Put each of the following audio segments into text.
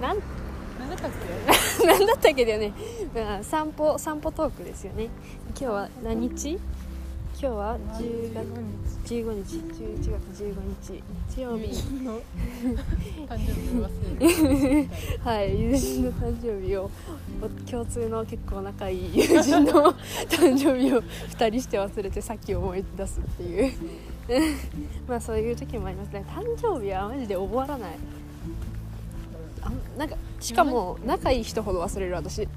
なん何だったっけ？なんだったっけだよね、うん、散歩散歩トークですよね。今日は何日？今日は10月15日。11月15日。日曜日。の 誕生日はい友人の誕生日をお共通の結構仲いい友人の 誕生日を2人して忘れてさっき思い出すっていう。まあそういう時もありますね。誕生日はマジで覚わらないあなんかしかも仲いい人ほど忘れる私、うん、あ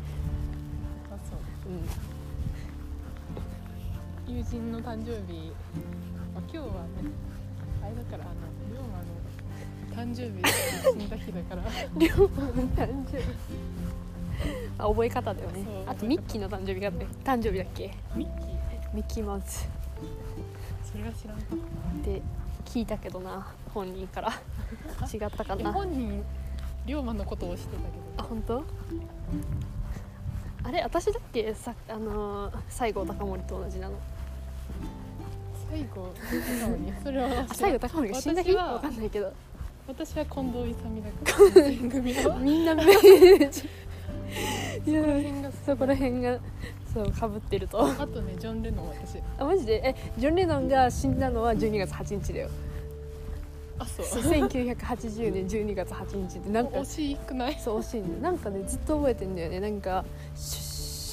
そう。友人の誕生日、まあ、今日はねあれだからあの龍馬の誕生日で死んだ日だから。龍馬の誕生日。あ覚え方だよね。あとミッキーの誕生日が誕生日だっけ？ミッキー。ミッキーマウス。それは知らんかっって聞いたけどな本人から。違ったかな。本人龍馬のことを知ってたけど。あ本当？あれ私だっけ？さあのー西郷隆盛と同じなの。最後なのにそれはあ西郷隆盛が死んだ日？わかんないけど。私は近藤勇だから。みんなメージい。や そこら辺がそうかぶってると。あとねジョン・レノン私。あマジで？えジョン・レノンが死んだのは12月8日だよあそう。そう。1980年12月8日ってなんか。惜しくない？そう惜しいんだよなんかねずっと覚えてんだよね。なんかし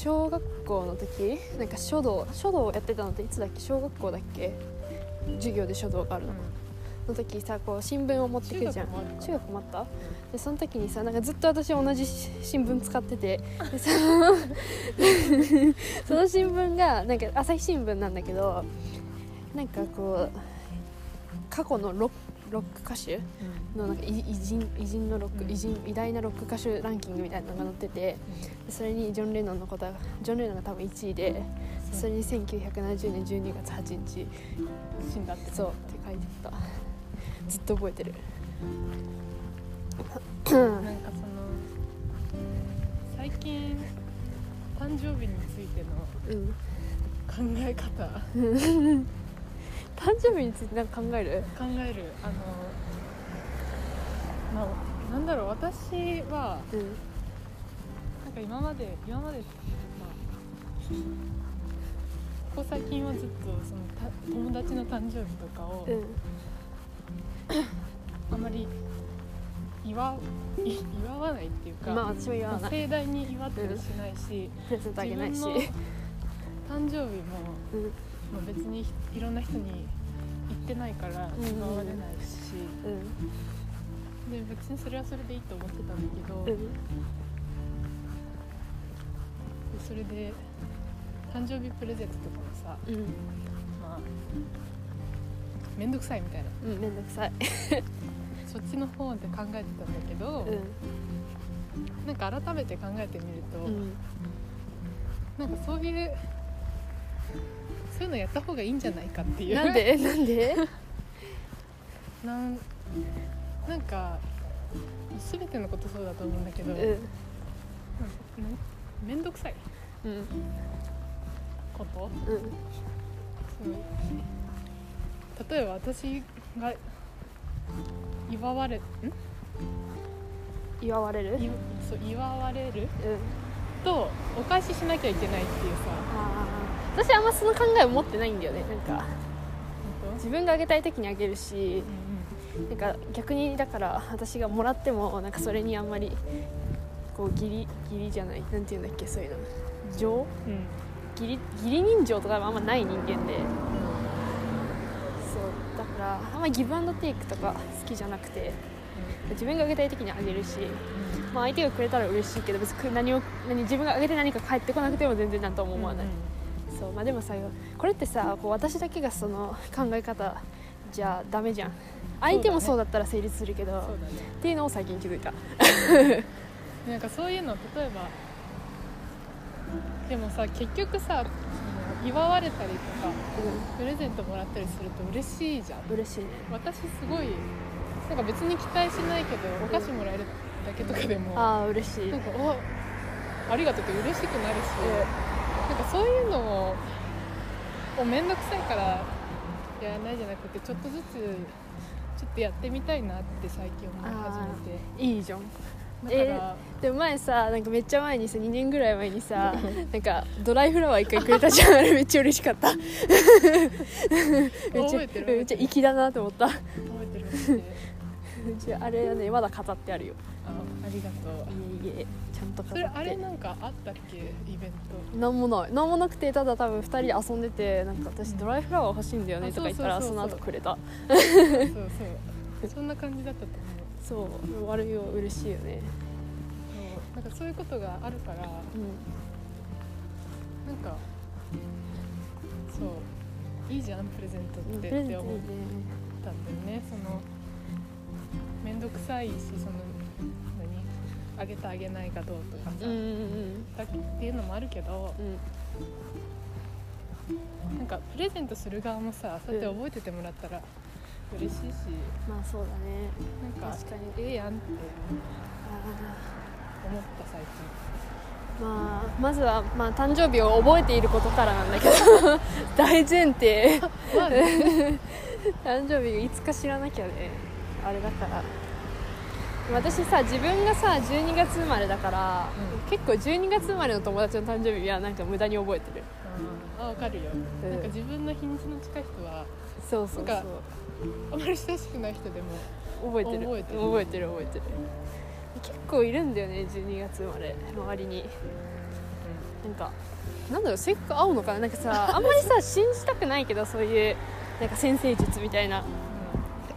小学校の時なんか書道書道やってたのっていつだっけ？小学校だっけ？授業で書道があるの、の時さこう新聞を持ってくるじゃん。中学もあった？でその時にさなんかずっと私同じし新聞使ってて。でその その新聞がなんか朝日新聞なんだけどなんかこう過去のロッロック歌手のなんか偉偉人偉人のロック、うん。偉人偉大なロック歌手ランキングみたいなのが載っててでそれにジョン・レノンのことはジョン・レノンが多分1位でそれに1970年12月8日死んだってそう。って書いてた。ずっと覚えてる。なんかその最近誕生日についてのうん。考え方 誕生日について何か考える？考える。あのまあなんだろう。私はうんなんか今まで今までまあここ最近はずっとそのた友達の誕生日とかをうん。あまり祝祝わないっていうか、まあ私も言わない。盛大に祝ったりしないし、プレゼントあげないし。自分の誕生日も、うんまあ、別にいろんな人に言ってないからうん祝われないし、うん。で別にそれはそれでいいと思ってたんだけど、でうん。それで誕生日プレゼントとかもさうん。まあ面倒くさいみたいな。うんめんどくさい。そっちの方で考えてたんだけど、うなんか改めて考えてみると、んうん。なんかそういうそういうのやった方がいいんじゃないかっていう。なんで？なんで？なんなんか全てのことそうだと思うんだけど、うん。なん面倒くさい。うん。こと？うん。その例えば私が祝われん？祝われる？そう祝われる？とお返ししなきゃいけないっていうさ私あんまその考えを持ってないんだよね。なんか本自分があげたい時にあげるし当なんか逆にだから私がもらってもなんかそれにあんまりこう義理義理じゃないなんていうんだっけそういうの。情？うん。うん義理義理人情とかあんまない人間で。そう。だからあんまギブアンドテイクとか好きじゃなくて自分があげたい時にあげるし、まあ、相手がくれたら嬉しいけど別に何を何自分があげて何か返ってこなくても全然なんとも思わない、そうまあ、でもさこれってさこう私だけがその考え方じゃダメじゃん。相手もそうだったら成立するけど、ね。っていうのを最近気づいた。なんかそういうの例えばでもさ結局さ祝われたりとかプレゼントもらったりすると嬉しいじゃん。うん嬉しいね。私すごいなんか別に期待しないけどお菓子もらえるだけとかでもああ嬉しい。なんかおありがとうって嬉しくなるし、なんかそういうのをを面倒くさいからやらないじゃなくてちょっとずつちょっとやってみたいなって最近思い始めて。いいじゃん。だから、でも前さなんかめっちゃ前にさ2年ぐらい前にさなんかドライフラワー一回くれたじゃん。あれめっちゃ嬉しかった。めっちゃ覚えてるめっちゃ粋だなと思った。覚えてる覚えてる。うちあれはねまだ飾ってあるよあありがとう。いえいえちゃんとそれあ飾ってれなんかあったっけ？イベント。なんもない。なんもなくてただ多分2人で遊んでてなんか私ドライフラワー欲しいんだよねあとか言ったらそう。そうそうそうその後くれた。そうそうそんな感じだったと思う。そう。悪いよ嬉しいよねそう。なんかそういうことがあるからうん。なんかそう。いいじゃんプレゼントってプレゼントいいねって思ったんだよね。その面倒くさいしその何あげたあげないがどうとかさ、うん。うんっていうのもあるけどうん。なんかプレゼントする側もさそうやって覚えててもらったら嬉しいしまあそうだね。なんか確かに。ええやんってあ思った最ーまあまずは、まあ、誕生日を覚えていることからなんだけど 大前提。誕生日いつか知らなきゃね。あれだから私さ自分がさ12月生まれだから、うん。結構12月生まれの友達の誕生日はなんか無駄に覚えてる。あわかるよ、うん。なんか自分の日にちの近い人はそうそうそう。あまり親しくない人でも覚えてる。覚えてる。覚えてる覚えてる。結構いるんだよね12月生まれ周りに。なんかなんだろうせっかく会うのかな。なんかさあんまりさ 信じたくないけどそういうなんか先生術みたいな。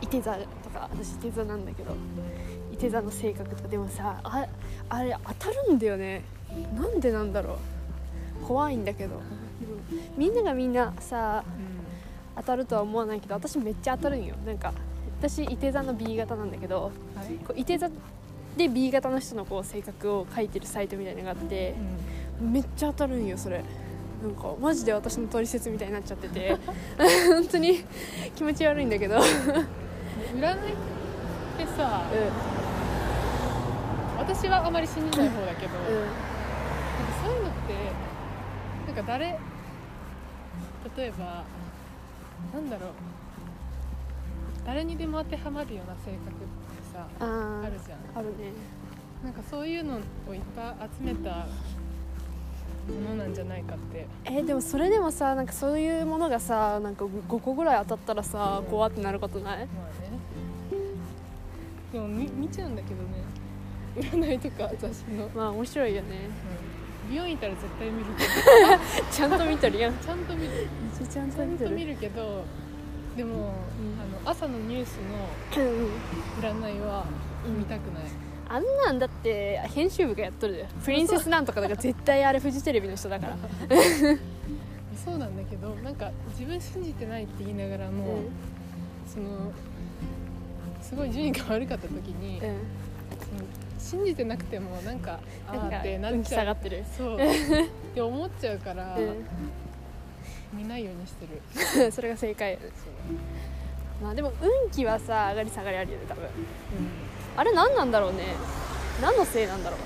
いて座とか私いて座なんだけどいて座の性格とかでもさああれ当たるんだよね。なんでなんだろう。怖いんだけど。みんながみんなさう当たるとは思わないけど私めっちゃ当たるんよ。なんか私いて座の B 型なんだけどい。こういて座で B 型の人のこう性格を書いてるサイトみたいなのがあってめっちゃ当たるんよそれ。なんかマジで私の取説みたいになっちゃってて。本当に気持ち悪いんだけど、うん、占いってさ私はあまり信じない方だけど、なんかそういうのってなんか誰例えばなんだろう。誰にでも当てはまるような性格ってさあるじゃん。あるね。なんかそういうのをいっぱい集めたものなんじゃないかって。えーでもそれでもさなんかそういうものがさなんか5個ぐらい当たったらさうん。怖ってなることない？まあね。でも見見ちゃうんだけどね占いとか雑誌の、まあ面白いよね。美容院行ったら絶対見るけど。ちゃんと見とるやん。ちゃんと見る。ちゃんちゃんと見るけどでも、ん。あの朝のニュースのうん占いは見たくない、あんなんだって編集部がやっとるで。プリンセスなんとかだから絶対あれフジテレビの人だから。そうなんだけどなんか自分信じてないって言いながらも、うん。そのすごい順位が悪かった時に、うん信じてなくてもなんかあってなっちゃう。下がってる。そう。って思っちゃうから、う見ないようにしてる。ん それが正解。まあでも運気はさ上がり下がりあるよね多分。あれ何なんだろうね。何のせいなんだろう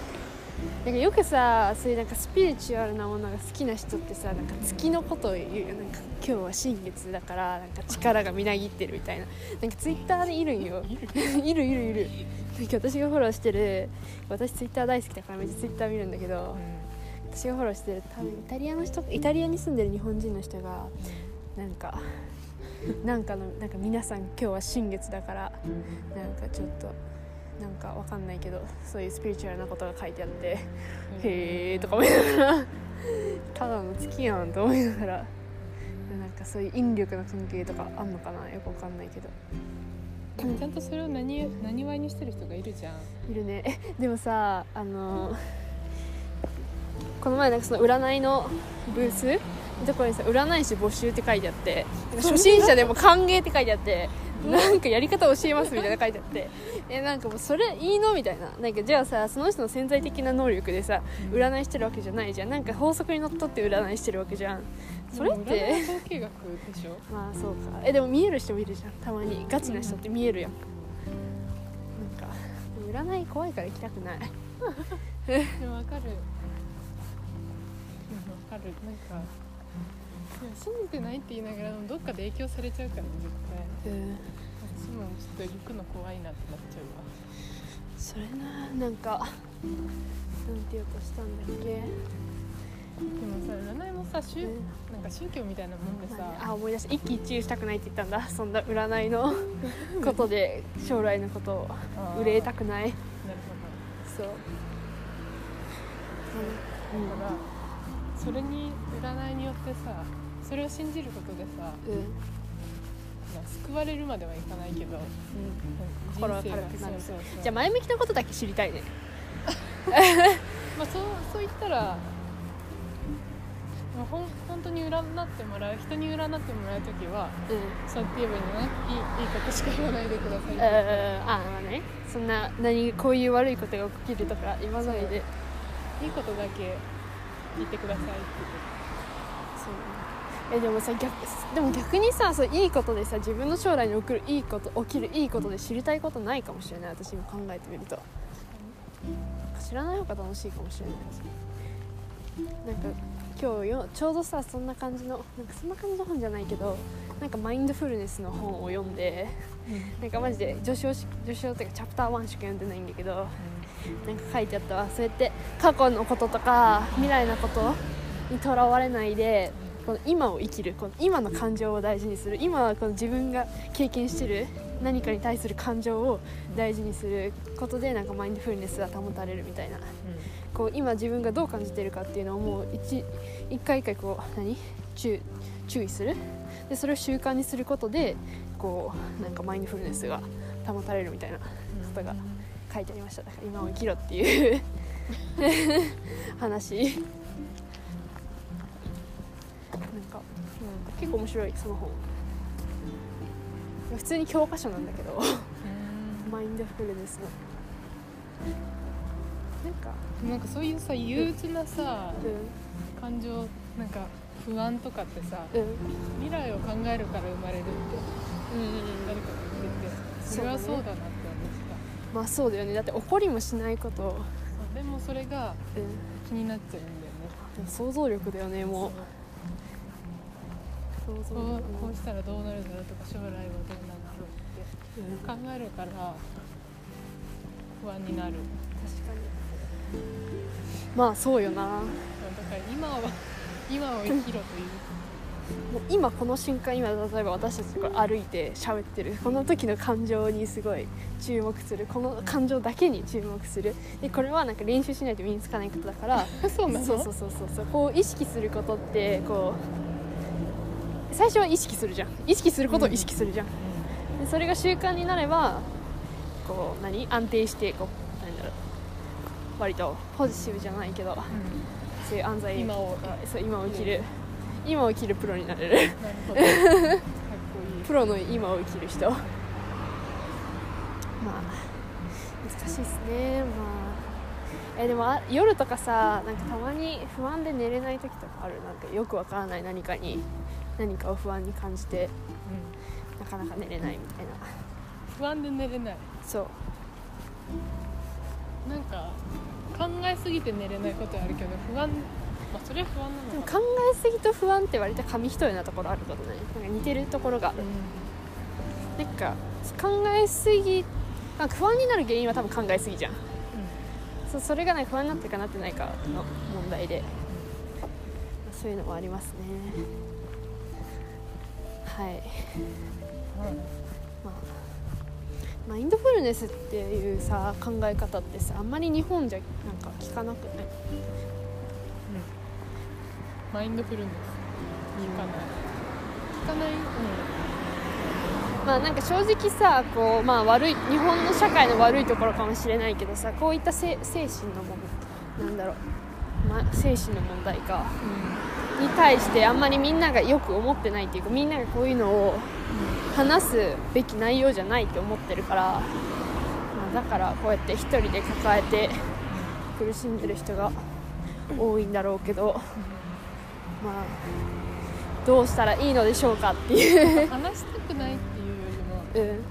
なんかよくさそういうなんかスピリチュアルなものが好きな人ってさなんか月のことを言うよ。なんか今日は新月だからなんか力がみなぎってるみたいな。なんかツイッターでいるんよ。いるいるいる。なんか私がフォローしてる私ツイッター大好きだからめっちゃツイッター見るんだけど私がフォローしてる多分イタリアの人イタリアに住んでる日本人の人がなんかなんかのなんか皆さん今日は新月だからなんかちょっとなんかわかんないけどそういうスピリチュアルなことが書いてあってへえとか思いながらただの月やんと思いながらなんかそういう引力の関係とかあんのかなよくわかんないけど。ちゃんとそれを何何わいにしてる人がいるじゃん。いるね。えでもさあのこの前なんかその占いのブース？のところにさ占い師募集って書いてあって初心者でも歓迎って書いてあって なんかやり方教えますみたいな書いてあって。えなんかもうそれいいのみたいな。なんかじゃあさその人の潜在的な能力でさ占いしてるわけじゃないじゃん。なんか法則にのっとって占いしてるわけじゃん。それって。い統計学でしょ？まあそうか。えでも見える人もいるじゃん。たまに。ガチな人って見えるやん。なんか。占い怖いから行きたくない。でもわかる。でもわかる。なんか信じてないって言いながらもどっかで影響されちゃうからね絶対。うん。私もちょっと行くの怖いなってなっちゃうわ。それななんかなんて言おうとしたんだっけ？でもさ占いもさ宗うん。なんか宗教みたいなもんでさ。あ思い出した。一喜一憂したくないって言ったんだ。そんな占いの ことで将来のことを憂いたくない。なるそう、ほどだからそれに占いによってさそれを信じることでさ、救われるまではいかないけど心が人生軽くなる。そうそうそう。じゃあ前向きなことだけ知りたいね。まあ、そうそう言ったら、まあ、ほん本当に占ってもらう人に占ってもらう時はうん。そうやって言えばいいんじゃないいいいいことしか言わないでくださいってえー、あまあね。そんな何こういう悪いことが起きるとか言わないで。いいことだけ言ってくださいってそうえでもさ逆でも逆にさそういいことでさ自分の将来に起きるいいこと起きるいいことで知りたいことないかもしれない私今考えてみると。知らない方が楽しいかもしれないなんか今日よちょうどさそんな感じのなんかそんな感じの本じゃないけどなんかマインドフルネスの本を読んでなんかマジで序章し序章っていうかチャプター1しか読んでないんだけどなんか書いてあったわ。そうやって過去のこととか言来のことにとらわれないでこの今を生きるこの今の感情を大事にする今はこの自分が経験してる何かに対する感情を大事にすることでなんかマインドフルネスが保たれるみたいな。こう今自分がどう感じてるかっていうのをもう一一回一回こう何？注注意する。でそれを習慣にすることでこうなんかマインドフルネスが保たれるみたいなことが書いてありました。だから今を生きろっていう 話なんか、うん、結構面白いその本。普通に教科書なんだけどマインドフルネスの。なんかなんかそういうさ憂鬱なさう感情なんか不安とかってさんうん。未来を考えるから生まれるってうんうん誰かが言っててそれはそうだなって思ってまあそうだよね。だって怒りもしないこと、でもそれが気になっちゃうんだよね。想像力だよねもう想像こう力こうしたらどうなるだろうとか将来はどうなんだろうってうん考えるから不安になる。確かに。まあそうよな。もだから今は今を生きろという。う今この瞬間今例えば私たちこれ歩いて喋ってるこの時の感情にすごい注目する。この感情だけに注目する。でこれはなんか練習しないと身につかないことだから。そうなの？そうそうそうそうそう。こう意識することってこう最初は意識するじゃん。意識することを意識するじゃん、でそれが習慣になればこう何？安定してこうなんだろう。割とポジティブじゃないけどそういう安西今をそう今を生きる。今を生きるプロになれる。プロの今を生きる人。まあ難しいですね。まあ。えでもあ夜とかさなんかたまに不安で寝れない時とかある？なんかよくわからない何かに何かを不安に感じてなかなか寝れないみたいな。不安で寝れない。そう。なんか考えすぎて寝れないことはあるけど不安まあそれは不安なのかでも考えすぎと不安って割と紙一重なところあることねなんか似てるところが。あるなんか考えすぎなんか不安になる原因は多分考えすぎじゃん。そうそれがね不安になってるかなってないかの問題で。そういうのもありますねはい。うん。まあマインドフルネスっていうさ考え方ってさあんまり日本じゃなんか聞かなくない？マインドフルネス。聞かない。聞かない？まあなんか正直さこう、まあ、悪い日本の社会の悪いところかもしれないけどさこういったせ精神のものなんだろう、まあ、精神の問題か。に対してあんまりみんながよく思ってないっていうかみんながこういうのを話すべき内容じゃないって思ってるから、まあ、だからこうやって一人で抱えて苦しんでる人が多いんだろうけどまあどうしたらいいのでしょうかっていう、話したくないっていうよりもうん、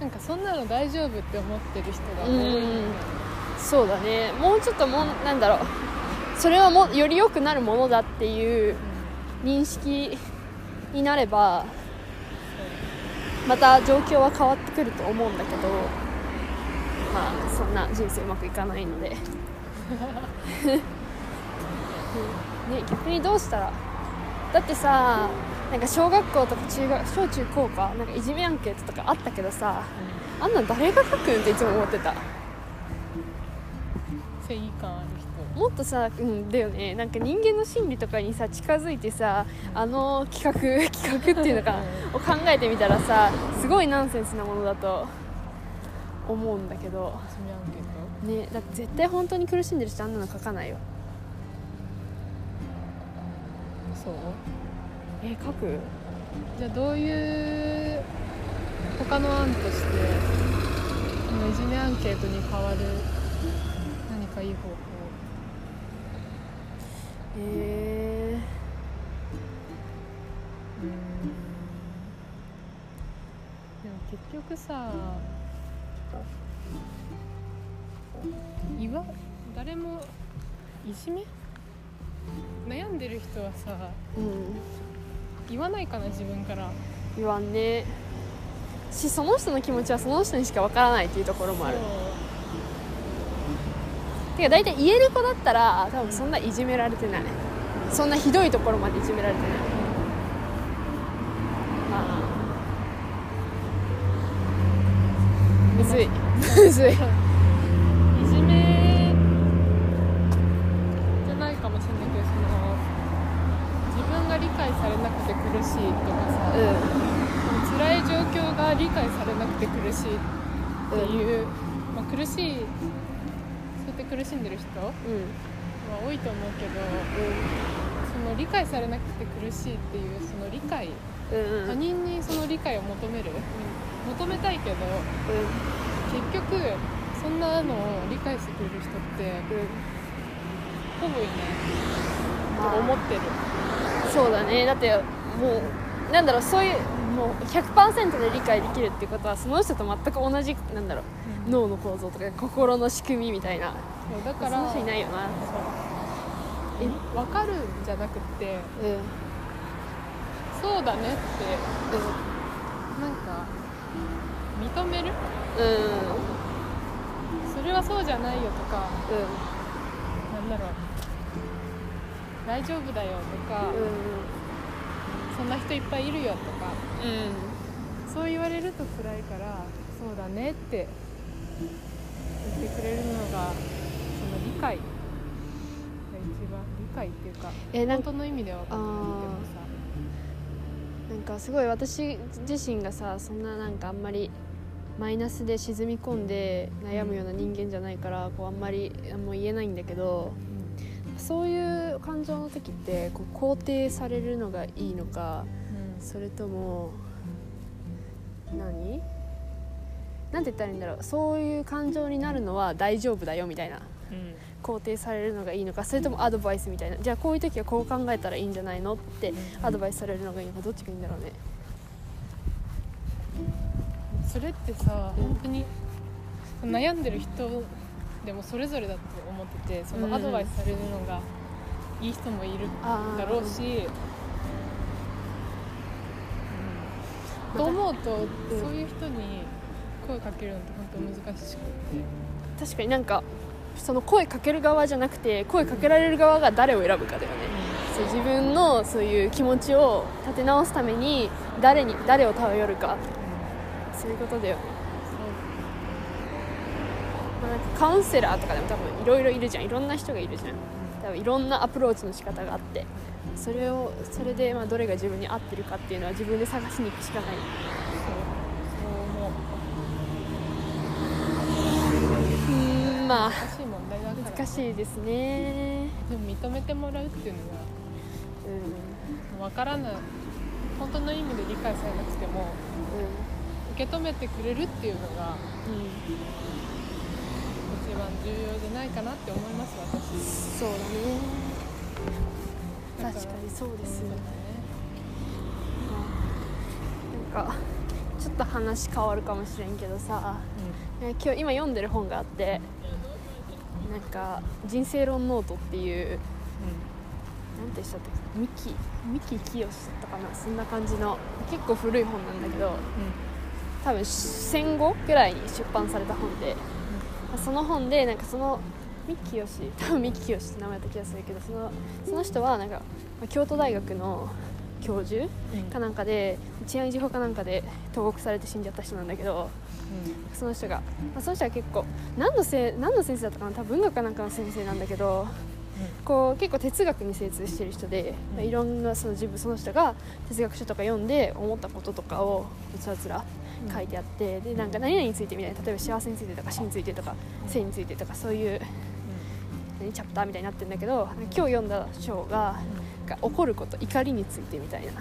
なんかそんなの大丈夫って思ってる人が多ういんそうだね。もうちょっともなんだろう。それはもより良くなるものだっていう認識になればまた状況は変わってくると思うんだけどまあそんな人生うまくいかないので。ね逆にどうしたら？だってさなんか小学校とか中学小中高かなんかいじめアンケートとかあったけどさあんなん誰が書くんっていつも思ってた。正義感ある人もっとさ、うん、だよね。なんか人間の心理とかにさ近づいてさあの企画 企画っていうのかなを考えてみたらさすごいナンセンスなものだと思うんだけど。いじめアンケート？ねだって絶対本当に苦しんでる人あんなの書かないよ。そう？え書く？じゃあどういう他の案としてこのいじめアンケートに代わる何かいい方法えでも結局さ言わ誰もいじめ？悩んでる人はさー、うん。言わないかな自分から。言わんね。しその人の気持ちはその人にしかわからないっていうところもあるてか大体言える子だったら多分そんないじめられてない。そんなひどいところまでいじめられてない。まあ。むずい。むずい。いじめ。じゃないかもしれないけどその自分が理解されなくて苦しいとかさ、う辛い状況が理解されなくて苦しいっていう、まあ、苦しい苦しんでる人はん。うん多いと思うけどその理解されなくて苦しいっていうその理解うんうん。他人にその理解を求める求めたいけど結局そんなのを理解してくれる人ってほぼいない。と思ってる。そうだね。だってもうなんだろうそういうもう100%で理解できるっていうことはその人と全く同じなんだろう脳の構造とか心の仕組みみたいなそうだからそいないよな。そう。分かるんじゃなくってうん。そうだねってなんか認める？うん。それはそうじゃないよとかうなんだろう。大丈夫だよとか、ん。そんな人いっぱいいるよとかうん。そう言われると辛いからそうだねって言ってくれるのが解。が一番理解っていうかえな本当の意味では分かんないけどさなんかすごい私自身がさそんななんかあんまりマイナスで沈み込んで悩むような人間じゃないからこうあんまりあもう言えないんだけどそういう感情の時ってこう肯定されるのがいいのかそれとも何？なんて言ったらいいんだろう。そういう感情になるのは大丈夫だよみたいな。うん肯定されるのがいいのかそれともアドバイスみたいな。じゃあこういう時はこう考えたらいいんじゃないのってアドバイスされるのがいいのかどっちがいいんだろうね。それってさ本当に悩んでる人でもそれぞれだと思っててそのアドバイスされるのがいい人もいるだろうし、うん。と思うと、うん。そういう人に声かけるのって本当難しくて、確かになんかその声かける側じゃなくて声かけられる側が誰を選ぶかだよね。そう自分のそういう気持ちを立て直すために誰に誰を頼るか。そういうことだよ。ね、まあ、なんかカウンセラーとかでも多分いろいろいるじゃん。いろんな人がいるじゃん。多分いろんなアプローチの仕方があって。それをそれでまあどれが自分に合ってるかっていうのは自分で探しに行くしかない。そうそう思う。うんまあ難しいですね。でも認めてもらうっていうのがうん。分からない本当の意味で理解されなくても受け止めてくれるっていうのがうんうん一番重要じゃないかなって思います私。そうだね。確かにそうですそうだね。なんかちょっと話変わるかもしれんけどさ。え今日今読んでる本があってなんか「人生論ノート」っていうなんてしたっけミキミキ清だったかなそんな感じの結構古い本なんだけど多分戦後ぐらいに出版された本でその本でなんかその三木清多分三木清って名前だった気がするけどそのその人はなんかまあ京都大学の教授かなんかで治安維持法かなんかで投獄されて死んじゃった人なんだけどその人が、まあ、その人は結構何のせ何の先生だったかな多分文学かなんかの先生なんだけどこう結構哲学に精通してる人で、まあいろんなその自分その人が哲学書とか読んで思ったこととかをつらつら書いてあって、でなんか何々についてみたいな例えば幸せについてとか死についてとか性についてとかそういう何チャプターみたいになってるんだけど今日読んだ章がなんか怒ること怒りについてみたいな。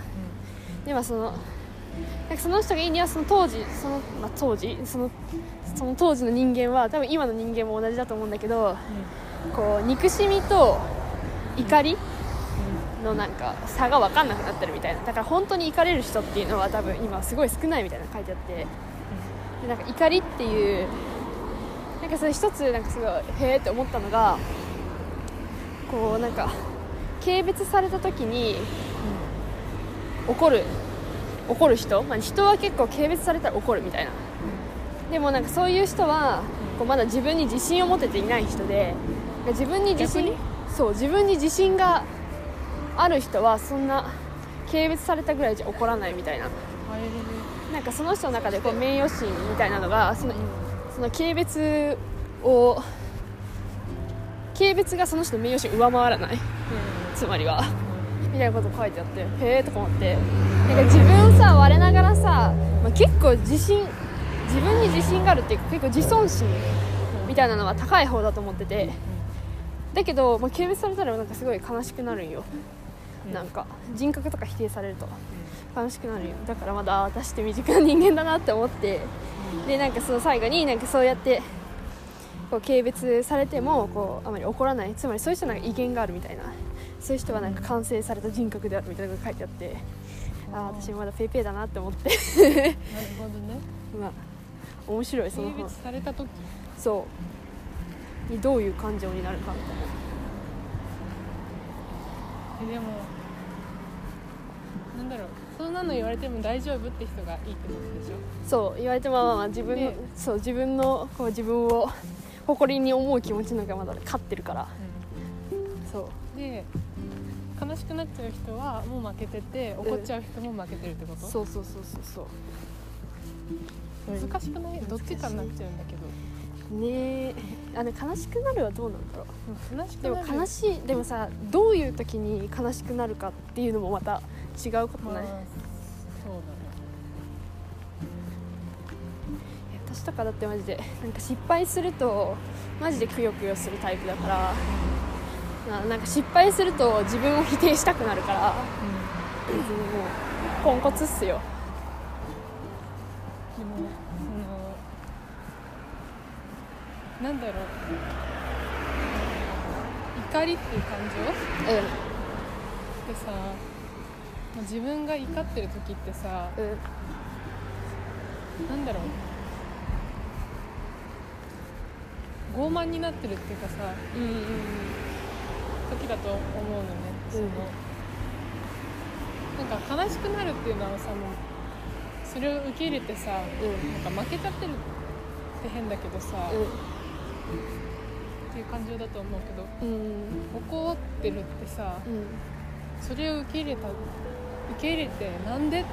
でまあそのなんかその人が言うにはその当時その、まあ、当時そのその当時の人間は多分今の人間も同じだと思うんだけどこう憎しみと怒りのなんか差が分かんなくなってるみたいな。だから本当に怒れる人っていうのは多分今すごい少ないみたいなの書いてあって。でなんか怒りっていうなんかそれ一つなんかすごいへえって思ったのがこうなんか軽蔑された時に怒る怒る人、まあ、人は結構軽蔑されたら怒るみたいな。でもなんかそういう人はこうまだ自分に自信を持てていない人で自分に自信そう自分に自信がある人はそんな軽蔑されたぐらいじゃ怒らないみたいな。なんかその人の中でこう名誉心みたいなのがそのその軽蔑を軽蔑がその人の名誉心を上回らない。つまりは。みたいなこと書いてあってへえとか思って。なんか自分さ我ながらさ、まあ、結構自信自分に自信があるっていうか結構自尊心みたいなのは高い方だと思ってて。だけど、まあ、軽蔑されたらなんかすごい悲しくなるんよ、なんか人格とか否定されると。悲しくなるよ。だからまだあ私って未熟な人間だなって思って。でなんかその最後になんかそうやってこう軽蔑されてもこうあまり怒らない。つまりそういう人なんか威厳があるみたいな。そういう人はなんか完成された人格であるみたいなことが書いてあって。ああ私まだペイペイだなって思って。なるほどね。まあ面白いそ軽の本。蔑された時。そう。にどういう感情になるかみたいな。えでもなんだろう。そんなの言われても大丈夫って人がいいってことでしょ。そう言われてもまあまあ自分のでそう自分のこう自分を誇りに思う気持ちなんかまだ勝ってるから。そう。で悲しくなっちゃう人はもう負けてて怒っちゃう人も負けてるってこと、そうそうそうそうそう。難しくない？どっちかになっちゃうんだけど。ねえ。あね悲しくなるはどうなんだろう。悲しくでなる。も悲しいでもさどういう時に悲しくなるかっていうのもまた違うことない、私とかだってマジでなんか失敗するとマジでくよくよするタイプだからななんか失敗すると自分を否定したくなるから別にもうポンコツっすよ。でもそのなんだろう。怒りっていう感情？うってさまあ自分が怒ってる時ってさんうん。なんだろう傲慢になってるっていうかさうんうん時だと思うのね。その、なんか悲しくなるっていうのはさもうそれを受け入れてさなんか負けちゃってるって変だけどさ、っていう感情だと思うけどうん。うん怒ってるってさうん。それを受け入れた受け入れてなんでって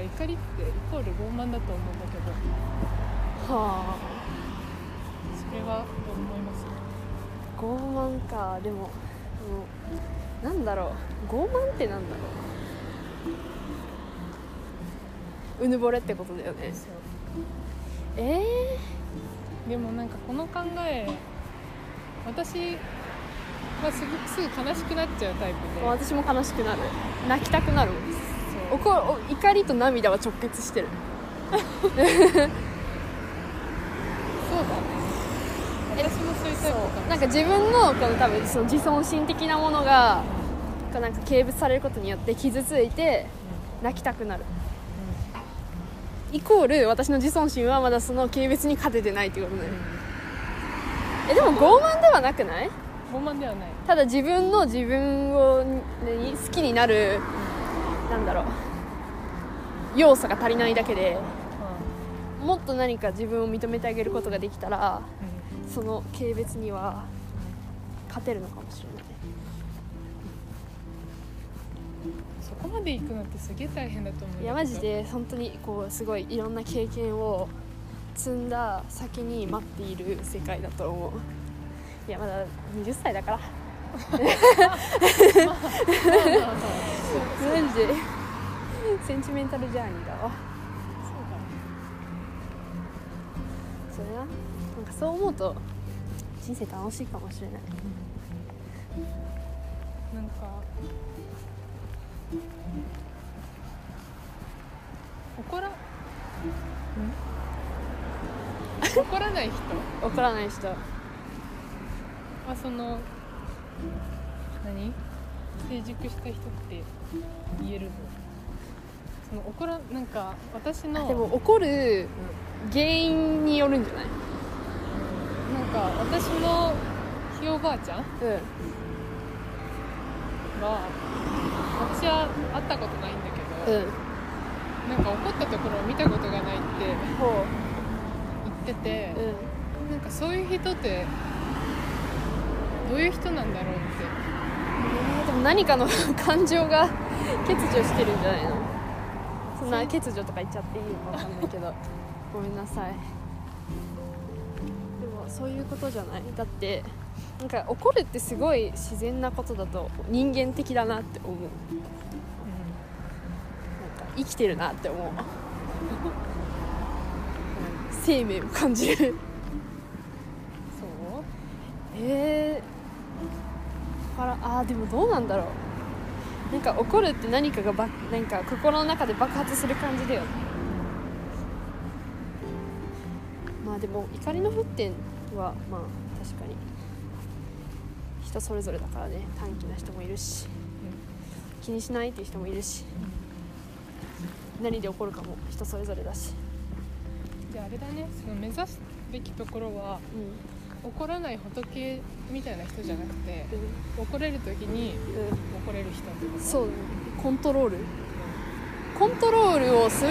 から怒りってイコール傲慢だと思うんだけど。はあ。それはどう思います？傲慢か。でももうなんだろう。傲慢ってなんだろう。うぬぼれってことだよね。えでもなんかこの考え私はすぐすぐ悲しくなっちゃうタイプー、で。私も悲しくなる。泣きたくなる怒怒りと涙は直結してる。そうだ私もそういうタイプかも。なんか自分のこの多分その自尊心的なものがなんか軽蔑されることによって傷ついて泣きたくなる。イコール私の自尊心はまだその軽蔑に勝ててないっていうことね。えでも傲慢ではなくない？傲慢ではない。ただ自分の自分を何好きになるなんだろう。要素が足りないだけでもっと何か自分を認めてあげることができたらその軽蔑には勝てるのかもしれない。そこまで行くのってすげえ大変だと思う。いやマジで本当にこうすごいいろんな経験を積んだ先に待っている世界だと思う。いやまだ20歳だから。マジ。でセンチメンタルジャーニーだわ。それななんかそう思うと人生楽しいかもしれない。なんか怒らん？怒らない人？怒らない人。はその何？成熟した人って言えるの？その怒らなんか私のでも怒る原因によるんじゃない？なんか私のひいおばあちゃんうん。は私は会ったことないんだけど、うん。なんか怒ったところを見たことがないってほ言っててう、うん。なんかそういう人ってどういう人なんだろうってえーでも何かの 感情が 欠如してるんじゃないの？そんな欠如とか言っちゃっていいのかわかんないけど。ごめんなさい。でもそういうことじゃない？だってなんか怒るってすごい自然なことだと人間的だなって思う。なんか生きてるなって思う。生命を感じる。そう。えー、だからあーでもどうなんだろう。なんか怒るって何かがばなんか心の中で爆発する感じだよね。まあでも怒りの沸点はまあ確かに人それぞれだからね。短気な人もいるし気にしないっていう人もいるし何で怒るかも人それぞれだし。じゃああれだね。その目指すべきところはう怒らない仏みたいな人じゃなくてん。怒れる時にうん。怒れる人ってこと？そう。だねコントロール。コントロールをする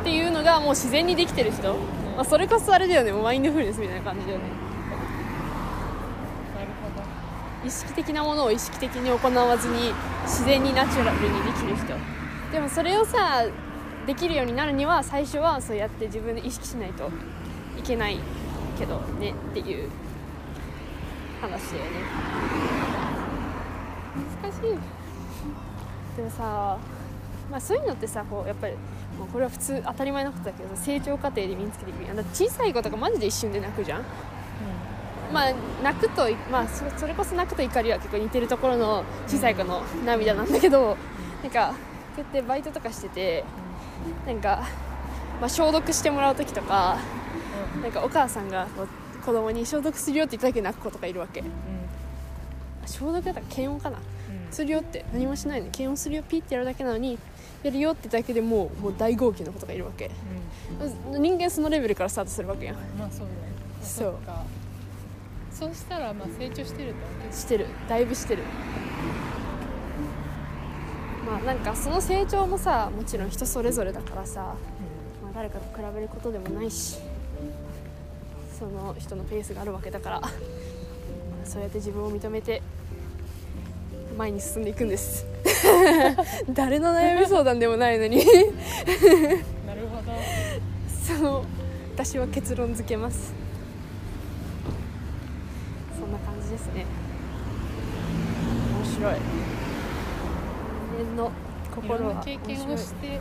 っていうのがもう自然にできてる人、まあ、それこそあれだよね。マインドフルネスみたいな感じだよね。なるほど。意識的なものを意識的に行わずに自然にナチュラルにできる人。でもそれをさできるようになるには最初はそうやって自分で意識しないといけないけどねっていう話だよね。難しいでもさ、まあ、そういうのってさこうやっぱりもうこれは普通当たり前のことだけど成長過程で身につけていくやん。だって小さい子とかマジで一瞬で泣くじゃん。まあ泣くと、まあ、そそれこそ泣くと怒りは結構似てるところの小さい子の涙なんだけどなんかこうやってバイトとかしててなんか、まあ、消毒してもらう時とかなんかお母さんが子供に消毒するよって言っただけで泣く子とかいるわけ。あ消毒だったら検温かな。するよって。何もしないのに。検温するよピッてやるだけなのにやるよってだけでもうもう大号泣の子とかいるわけ。人間そのレベルからスタートするわけやん。まあそうね。そう。そうしたらまあ成長してると思うしてる。だいぶしてる。まあなんかその成長もさもちろん人それぞれだからさ、まあ、誰かと比べることでもないしその人のペースがあるわけだから そうやって自分を認めて前に進んでいくんです。誰の悩み相談でもないのに。なるほどその私は結論付けます。そんな感じですね。面白い。人間のい。心は経験をして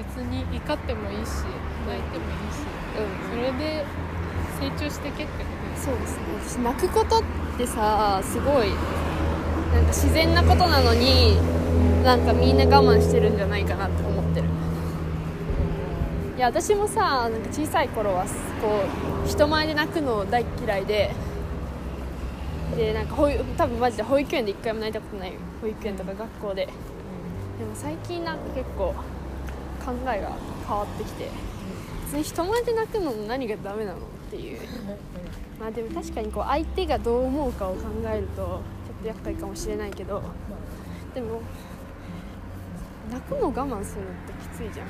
別に怒ってもいいし泣いてもいいしうん、それで成長してけってこと？ですそうですね。私泣くことってさすごいなんか自然なことなのになんかみんな我慢してるんじゃないかなって思ってる。いや私もさなんか小さい頃はこう人前で泣くの大嫌いででなんか保育多分マジで保育園で一回も泣いたことない。保育園とか学校で。でも最近なんか結構考えが変わってきて別に人前で泣くのも何がダメなのっていう。まあでも確かにこう相手がどう思うかを考えるとちょっと厄介かもしれないけどでも泣くの我慢するのってきついじゃん。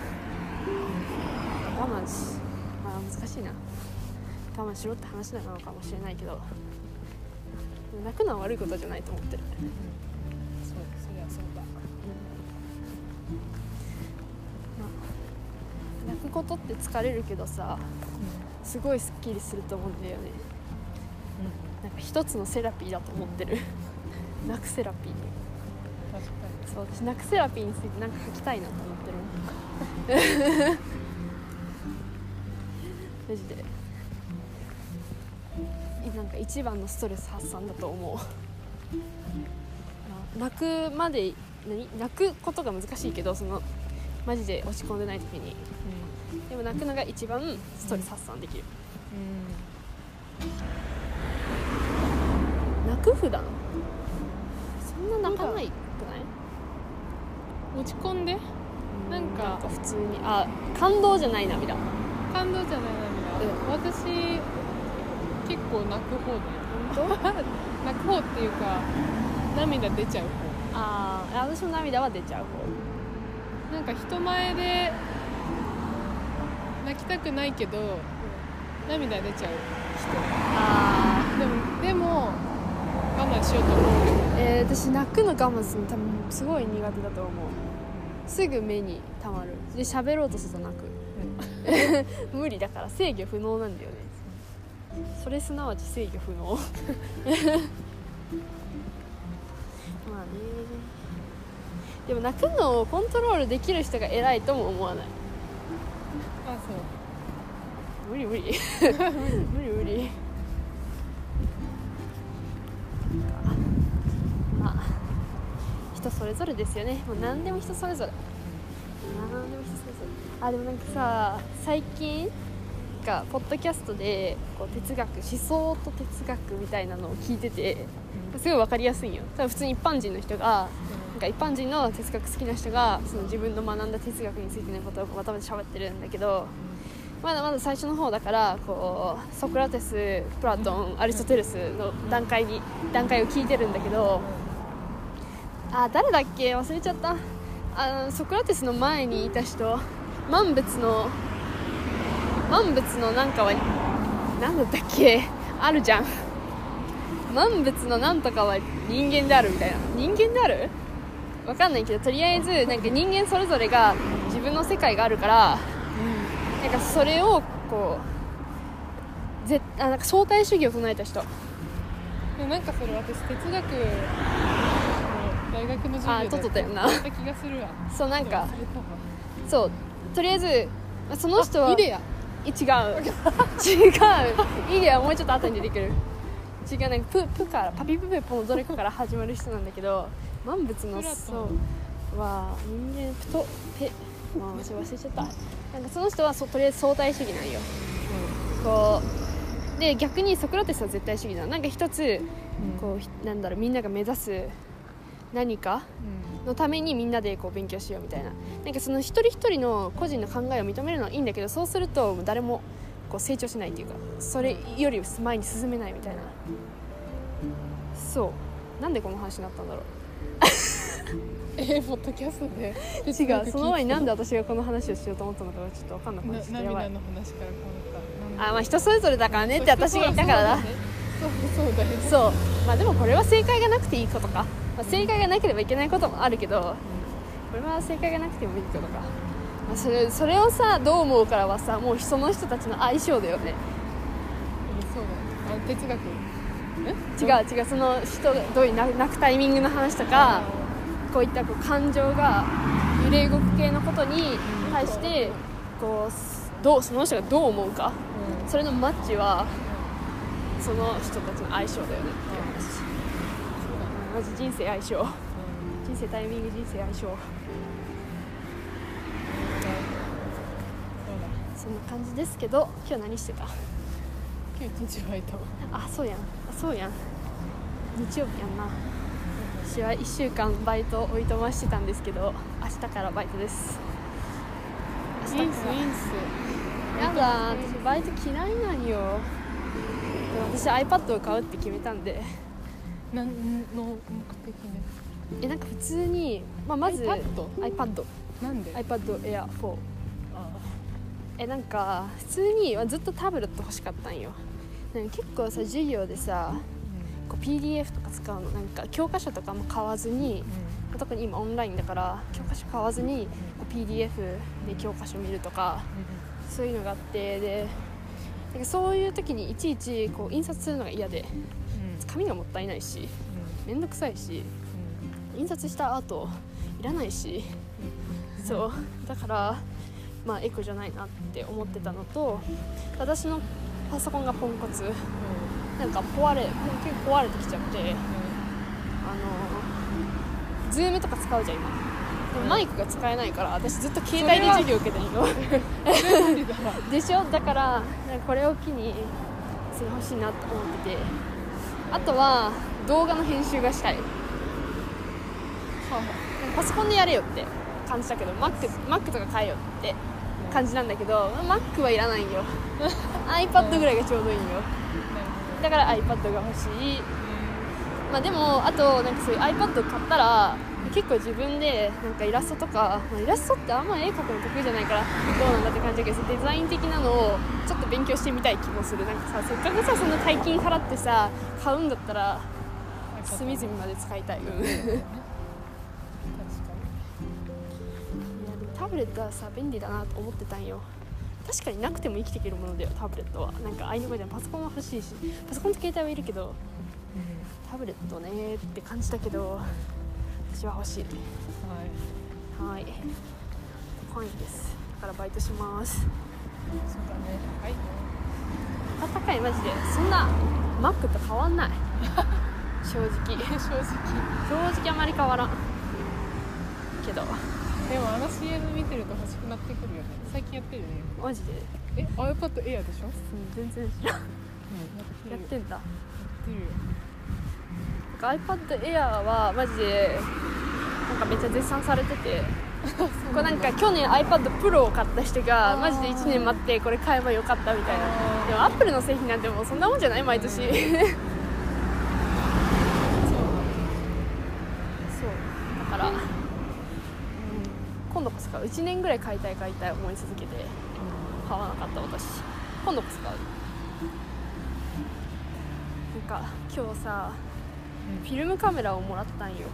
我慢しまあ難しいな。我慢しろって話なのかもしれないけど泣くのは悪いことじゃないと思ってる泣くことって疲れるけどさすごいすっきりすると思うんだよね。なんか一つのセラピーだと思ってる。泣くセラピー確かそう私泣くセラピーについてなんか書きたいなと思ってる。マジで。なんか一番のストレス発散だと思う。まあ泣くまで何？泣くことが難しいけどそのマジで落ち込んでない時に。でも泣くのが一番ストレス発散できる。に泣く普段？そんな泣かない？くないうん落ち込んで？なんか。なんか普通に。あ感動じゃない涙。感動じゃない涙、私結構泣く方だよ。泣く方っていうか涙出ちゃうああ私も涙は出ちゃう方なんか人前で泣きたくないけど涙出ちゃうあ人。でもでも我慢しようと思う。あえー、私泣くの我慢するの多分すごい苦手だと思う。すぐ目にたまる。で喋ろうとすると泣く。無理だから制御不能なんだよね。それすなわち制御不能。まあねでも泣くのをコントロールできる人が偉いとも思わない。あそう。無理無理。無理無理。まあ人それぞれですよね。もう何でも人それぞれ。何でも人それぞれ。あでもなんかさ最近がポッドキャストでこう哲学思想と哲学みたいなのを聞いててすごい分かりやすいんよ。多分普通に一般人の人がか一般人の哲学好きな人がその自分の学んだ哲学についてのことをバタバタ喋ってるんだけどまだまだ最初の方だからこうソクラテスプラトンアリストテレスの段階に段階を聞いてるんだけどあ誰だっけ？忘れちゃった。あのソクラテスの前にいた人万物の万物のなんかは何だったっけ？あるじゃん。万物のなんとかは人間であるみたいな。人間である？わかんないけどとりあえずなんか人間それぞれが自分の世界があるからなんかそれをこうぜあなんか相対主義を唱えた人。なんかそれ私哲学の大学の授あ業取っとったよな。やった気がするわ。そうなんかそうとりあえずまあその人はイデア。違う。違う。いいやもうちょっと後に出てくる。違うなんかププからパピプペポのどれかから始まる人なんだけど万物のそうは人間プトペまあ私忘れちゃった。なんかその人はそとりあえず相対主義なんよ。こうで逆にソクラテスは絶対主義なのなんか一つこうひなんだろうみんなが目指す何かのためにみんなでこう勉強しようみたいな。なんかその一人一人の個人の考えを認めるのはいいんだけどそうすると誰もこう成長しないっていうかそれより前に進めないみたいな。そう。なんでこの話になったんだろう えー、ポッドキャストで？違うその前になんで私がこの話をしようと思ったのかがちょっと分かんなくなっちゃった。あまあ人それぞれだからねって私が言ったからだそうそうだよね。そう。まあでもこれは正解がなくていいことか、まあ、正解がなければいけないこともあるけどこれは正解がなくてもいいことか、まあ、それそれをさどう思うからはさもうその人たちの相性だよね。そうだよ。あ哲学。え違う違うその人がどういう泣泣くタイミングの話とかこういったこう感情が揺れ動く系のことに対してこうどうその人がどう思うか？うん。それのマッチはその人たちの相性だよねっていう話。マジ人生相性。人生タイミング人生相性。そうだそんな感じですけど今日何してた？今日一日バイト。あそうやん。あそうやん。日曜日やんな。私は1週間バイトおいとましてたんですけど明日からバイトです。インス明日から。インスやだ私バイト嫌いなんよ。でも私 iPad を買うって決めたんで。なんの目的えなんか普通に、まあ、まず iPad? なんで？iPad Air 4あえなんか普通にずっとタブレット欲しかったんよ結構さ授業でさこう PDF とか使うのなんか教科書とかも買わずに特に今オンラインだから教科書買わずにこう PDF で教科書見るとかそういうのがあってでなんかそういう時にいちいちこう印刷するのが嫌で紙がもったいないし面倒くさいし印刷した後いらないしそう。だからまあエコじゃないなって思ってたのと私のパソコンがポンコツ。なんか壊れ結構壊れてきちゃって。あのズームとか使うじゃん今。でもマイクが使えないから私ずっと携帯で授業受けてるよ でしょ？だからこれを機にそれ欲しいなと思ってて。あとは動画の編集がしたい。パソコンでやれよって感じだけど Mac, Mac とか買えよって感じなんだけど Mac はいらないんよ iPad ぐらいがちょうどいいんよ。だから iPad が欲しい。まあでもあとなんかそういう iPad 買ったら結構自分でなんかイラストとか、まあ、イラストってあんま絵描くの得意じゃないからどうなんだって感じだけどデザイン的なのをちょっと勉強してみたい気もする。なんかさせっかくさそんな大金払ってさ買うんだったら隅々まで使いたい、うん、ブレットはさ便利だなと思ってたんよ。確かになくても生きていけるものだよタブレットは。なんかあいの声じゃパソコンは欲しいしパソコンと携帯はいるけどタブレットねって感じだけど私は欲しい。はい。はい。高いんです。だからバイトします。そうだね。はい。高いマジで。そんなマックと変わんない。正直。正直。正直あまり変わらん。けどでもあの CM 見てると欲しくなってくるよね。最近やってるよね。マジで、え iPad Air でしょ？うん、全然知らん。うんやってんだ。やってるよ。iPad Air はマジでなんかめっちゃ絶賛されてて。これなんか去年 iPad Pro を買った人がマジで1年待ってこれ買えばよかったみたいな。でも Apple の製品なんてもうそんなもんじゃない毎年そうだから、うん、今度こそ買う1年ぐらい買いたい買いたい思い続けて。買わなかった私。今度こそ買う。なんか今日さうん。フィルムカメラをもらったんよ。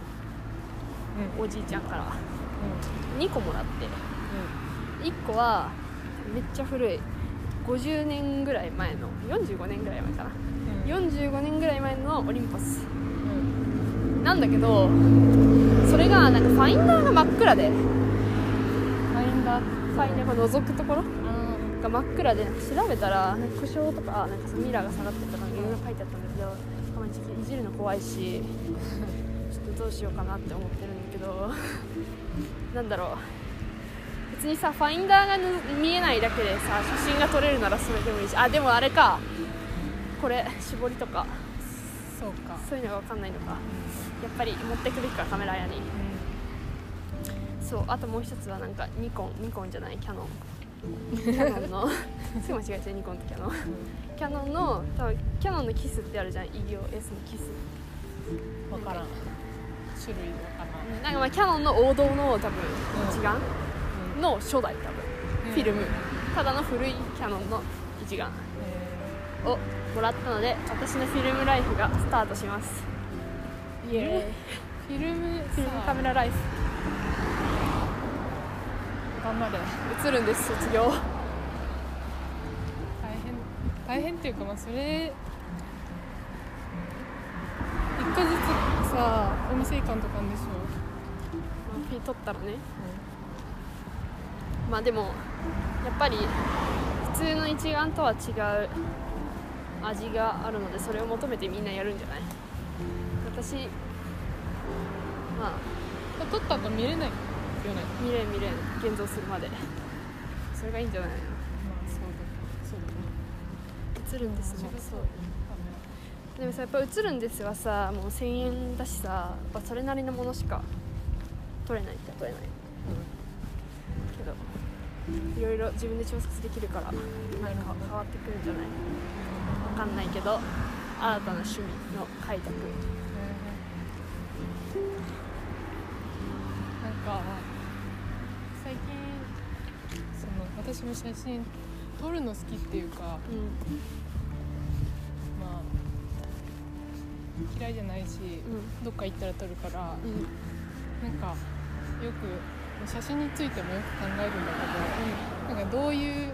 うん。おじいちゃんから。うん。2個もらって。1個はめっちゃ古い。50年ぐらい前の。45年ぐらい前かな。うん。45年ぐらい前のオリンポス。うん。なんだけどそれがなんかファインダーが真っ暗でダーファインダーが覗くところ？あが真っ暗で調べたらなんか故障とかなんかそのミラーが下がってるとかいろいろ書いてあったんだけどたまにいじるの怖いしちょっとどうしようかなって思ってるんだけど なんだろう。別にさファインダーがぬ見えないだけでさ写真が撮れるならそれでもいいしあでもあれか。これ絞りとか。そうか。そういうのが分かんないのか。やっぱり持ってくべきかカメラ屋にそうあともう一つはなんかニコンニコンじゃないキャノン。キャノンの。すぐ間違えちゃうニコンとキャノン。キャノンの多分キャノンのキスってあるじゃん。EOS のキス。分からん。種類わからんなんかまあキャノンの王道の多分うん一眼うん。の初代多分。フィルム。うんただの古いキャノンの一眼。えをもらったので私のフィルムライフがスタートします。イエーイ。ーフィルムフィルムカメララライフ映るんです卒業。大変大変っていうかまあそれ一個ずつさお店行かんとかんでしょ、まあフィ撮ったらね。まあでもやっぱり普通の一眼とは違う味があるのでそれを求めてみんなやるんじゃない？私まあ撮った後見れないよね見れん見れん現像するまで。それがいいんじゃないの？まあそうだそうだね。映るんですもそう。でもさやっぱ映るんですはさもう1000円だしさやっぱそれなりのものしか撮れないって撮れない？けどいろいろ自分で調節できるからなんか変わってくるんじゃない？わかんないけど新たな趣味の開拓。なんか最近その私も写真撮るの好きっていうかまあ嫌いじゃないし、うん。どっか行ったら撮るからうん。うんなんかよく写真についてもよく考えるんだけどなんかどういう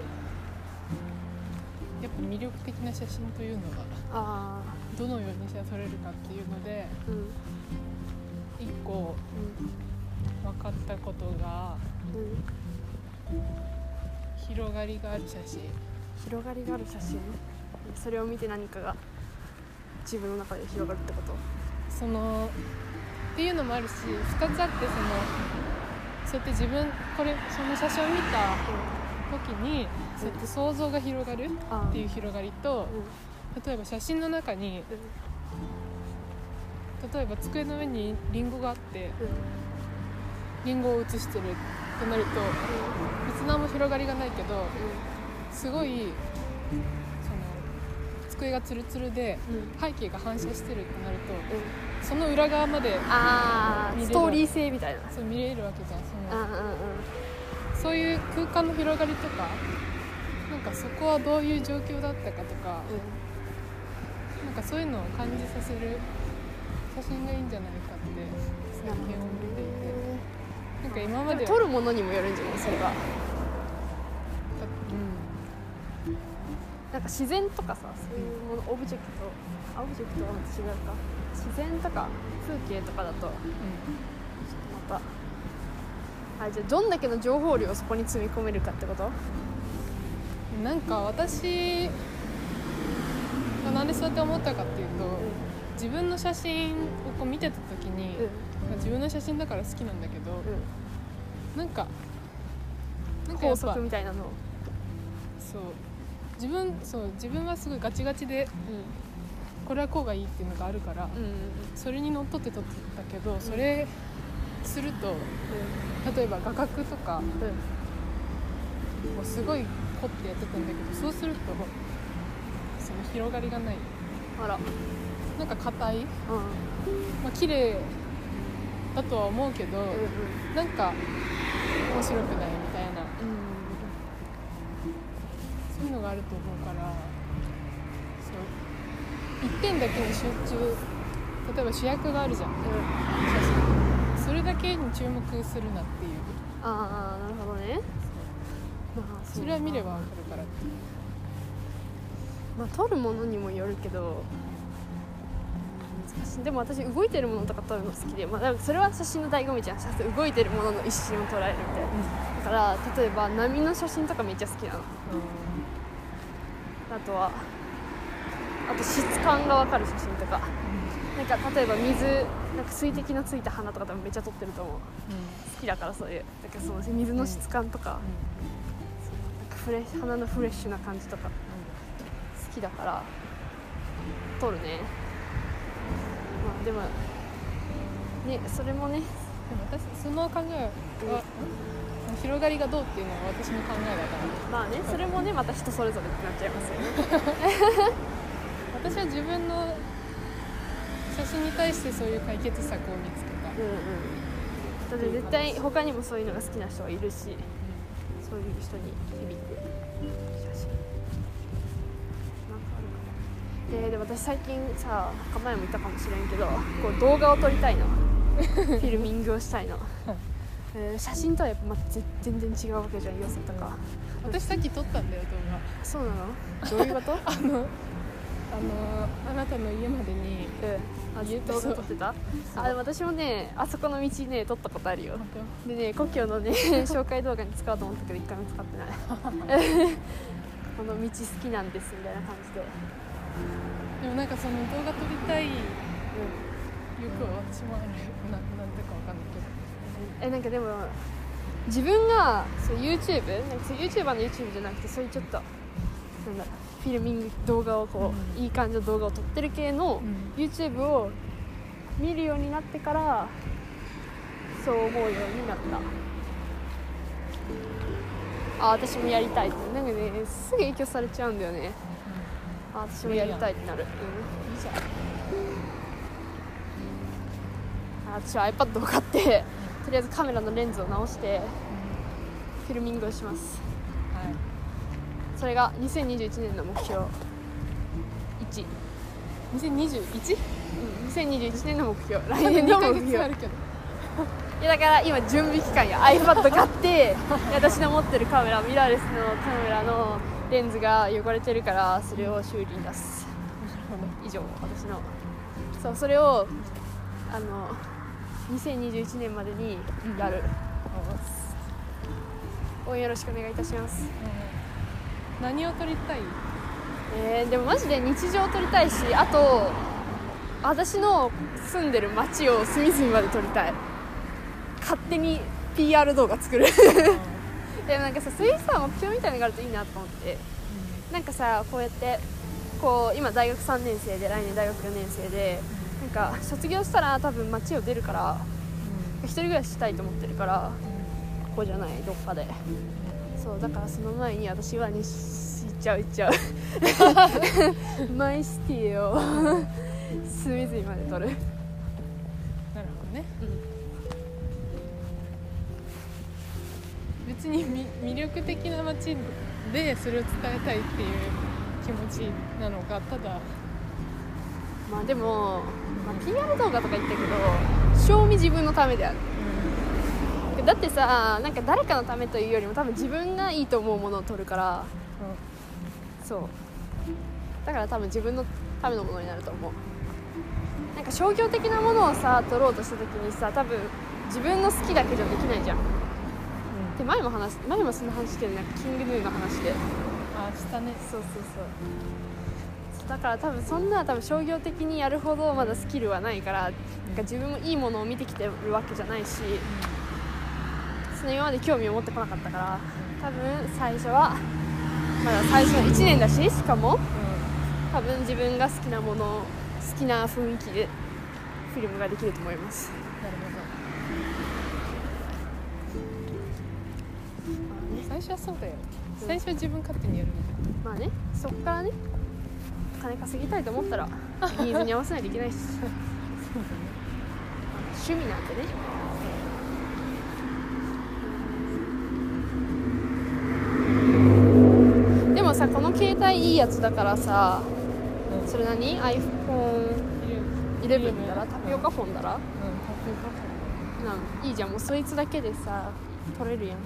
やっぱ魅力的な写真というのがあどのようにして撮れるかっていうのであうん。一個分かったことがうんうん広がりがある写真。広がりがある写真？それを見て何かが自分の中で広がるってこと？そのっていうのもあるし2つあってそのそうやって自分これその写真を見た時にそうやって想像が広がるあっていう広がりとうん。例えば写真の中に例えば机の上にリンゴがあってうん。リンゴを写してるってなると別に何も広がりがないけどすごいその机がツルツルでうん。うん背景が反射してるってなるとうん。その裏側までストーリー性みたいな。そう見れるわけじゃんそのうんうんうん。そういう空間の広がりとかなんかそこはどういう状況だったかとかなんかそういうのを感じさせる写真がいいんじゃないかって最近思っていてか今までは。でも撮るものにもよるんじゃない？それがうん。なんか自然とかさそういうものオブジェクトあオブジェクトは違うか。自然とか風景とかだとちょっとまた。あじゃあどんだけの情報量をそこに積み込めるかってこと？うん、なんか私がなんでそうやって思ったかっていうと自分の写真をこう見てた時に、うん。自分の写真だから好きなんだけど、うんなんかなんかや法っぱ則みたいなの。をそう。自分そう自分はすごいガチガチでこれはこうがいいっていうのがあるから、うんうんそれにのっとって撮ってたけど、それすると例えば画角とかうん。すごい凝ってやってたんだけどそうするとその広がりがない。あら。なんか硬い。うん。まあ綺麗だとは思うけど、うんうん。なんか面白くないみたいな。そういうのがあると思うからそう。一点だけに集中例えば主役があるじゃん。うん。写真それだけに注目するなっていう。ああなるほどね。まあそれは見ればわかるからまあ撮るものにもよるけど難しいでも私動いてるものとか撮るの好きで、まあ、だからそれは写真の醍醐味じゃん。写真動いてるものの一瞬を捉えるみたいな。だから例えば波の写真とかめっちゃ好きなの。あとはあと質感が分かる写真とか。なんか例えば水なんか水滴のついた花とか多分めっちゃ撮ってると思う。好きだからそういう。だからその水の質感とか,、なん。かフレ花のフレッシュな感じとか好きだから撮るねまあでもねそれもねでも私その考えは、広がりがどうっていうのは私の考えだから。まあねそれもねまた人それぞれってなっちゃいますよね。私は自分の写真に対してそういう解決策を見つけた、うんうん。だって絶対他にもそういうのが好きな人はいるしそういう人に響く写真でも私最近さなんか前も言ったかもしれんけどこう動画を撮りたいの。フィルミングをしたいの、えー写真とはやっぱま全然違うわけじゃん良さとか、私さっき撮ったんだよ動そうなの？どういうこと？画 あのあのあなたの家までにうん。あずっと動画撮ってた？あでも私もねあそこの道ね撮ったことあるよ。本でね故郷のね 紹介動画に使おうと思ったけど一回も使ってない。この道好きなんですみたいな感じで、当でもなんかその動画撮りたいうん、欲は私もあるななんでかわかんないけど。えなんかでも自分がそう YouTube なんかそう YouTuber の YouTube じゃなくてそういうちょっとなんだフィルミング動画をこう、うんいい感じの動画を撮ってる系のん。YouTube を見るようになってからそう思うようになった。あ私もやりたいってなんかねすぐ影響されちゃうんだよねあ私もやりたいってなる、うん、いいじゃんあ私は iPad を買ってとりあえずカメラのレンズを直してフィルミングをします。はい。それが2021年の目標。1 2021? うん2021年の目標。来年の目標。あるけど。いやだから今準備期間や iPad 買って私の持ってるカメラミラーレスのカメラのレンズが汚れてるからそれを修理に出す。以上私のそうそれをあの2021年までにやる、応援よろしくお願いいたします。何を撮りたい？えー、でもマジで日常を撮りたいしあと私の住んでる街を隅々まで撮りたい。勝手に PR 動画作るでもなんかさそういうさ目標みたいなのがあるといいなと思って。なんかさこうやってこう今大学3年生で来年大学4年生でなんか卒業したら多分街を出るから一人暮らししたいと思ってるからここじゃないどっかで。そうだからその前に私は西行っちゃう行っちゃう。マイシティを隅々まで撮る。なるほどね別にみ魅力的な街でそれを伝えたいっていう気持ちなのかただ。まあでも、まあ、PR 動画とか言ったけど賞味自分のためである。だってさなんか誰かのためというよりも多分自分がいいと思うものを撮るから。そう。だから多分自分のためのものになると思う。なんか商業的なものをさ撮ろうとした時にさ多分自分の好きだけじゃできないじゃんで前も話し前もそんな話してるなんかキングヌーの話で。あしたね。そうそうそう。だから多分そんな多分商業的にやるほどまだスキルはないからなんか自分もいいものを見てきてるわけじゃないしその今まで興味を持ってこなかったから多分最初はまだ最初の1年だししかも多分自分が好きなもの好きな雰囲気でフィルムができると思いますはそうだよ。最初は自分勝手にやるみたいまあね。そこからね。金稼ぎたいと思ったら ニーズに合わせないといけないし。趣味なんでね。でもさこの携帯いいやつだからさうん。それ何？iPhone11 だら？タピオカフォンだら？うん。タピオカなんいいじゃん。もうそいつだけでさ撮れるやん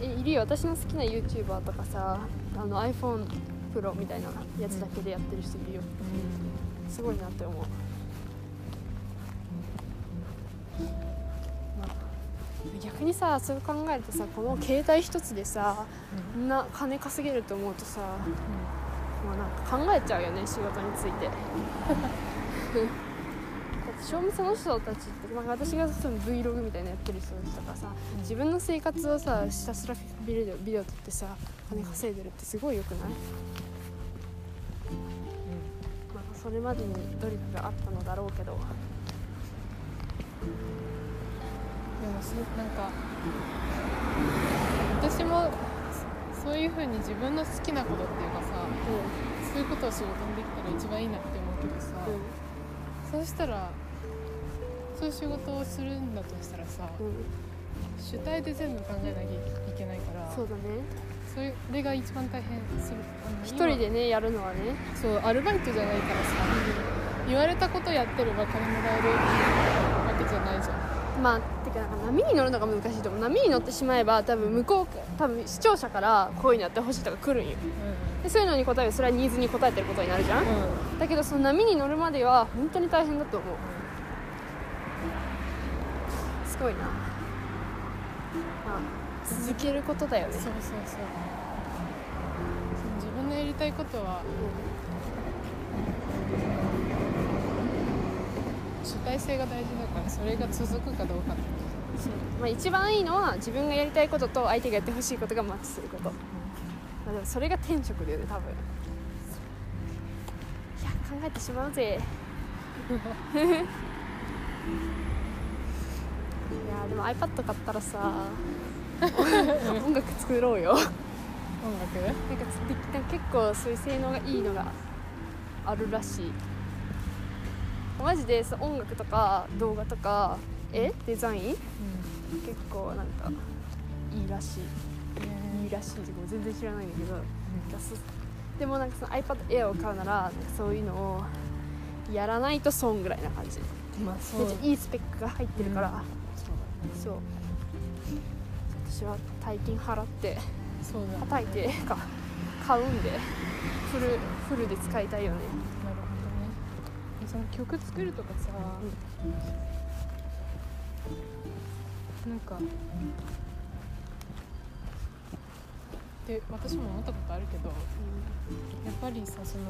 えいるよ私の好きな YouTuber とかさあの iPhone Pro みたいなやつだけでやってる人いるよ。すごいなって思う、まあ逆にさそう考えるとさこの携帯一つでさこんな金稼げると思うとさ、まあ、なんか考えちゃうよね仕事について 正味その人たちって、まあ、私がその Vlog みたいなのやってる人たちとかさ自分の生活をさひたすらビデオビデオ撮ってさ金稼いでるってすごいよくない、まあ、それまでに努力があったのだろうけど。でもそなんか私もそそういうふうに自分の好きなことっていうかさそういうことを仕事にできたら一番いいなって思うけどさ、うん。そうしたらそういう仕事をするんだとしたらさうん、うん、主体で全部考えなきゃいけないからそうだね。それが一番大変する。一人でねやるのはね。今そうアルバイトじゃないからさ言われたことやってれば金もらえるわけじゃないじゃん。まあてか波に乗るのが難しいと思う。波に乗ってしまえば多分向こう多分視聴者からこういうのやってほしいとか来るんよ。でそういうのに答える。それはニーズに応えてることになるじゃん、うん。うん。だけどその波に乗るまでは本当に大変だと思うすごいな、まあ、続けることだよね。そうそうそう。その自分のやりたいことは主体性が大事だからそれが続くかどうか。ってまあ、一番いいのは自分がやりたいことと相手がやってほしいことがマッチすること、まあ、でもそれが天職だよね多分。いや考えてしまうぜ。い やでも iPad 買ったらさ 音楽作ろうよ。音楽？なんか結構そういう性能がいいのがあるらしい。マジでそう音楽とか動画とか絵デザイン？結構なんかいいらしい。いいらしいって全然知らないんだけど。でもなんかその iPad Air を買うならそういうのをやらないと損ぐらいな感じ。まあめっちゃいいスペックが入ってるから、そうそう。私は大金払ってそうだ叩いてか買うんでフルフルで使いたいよね。なるほどね。その曲作るとかさ、なんかで私も思ったことあるけどやっぱりさその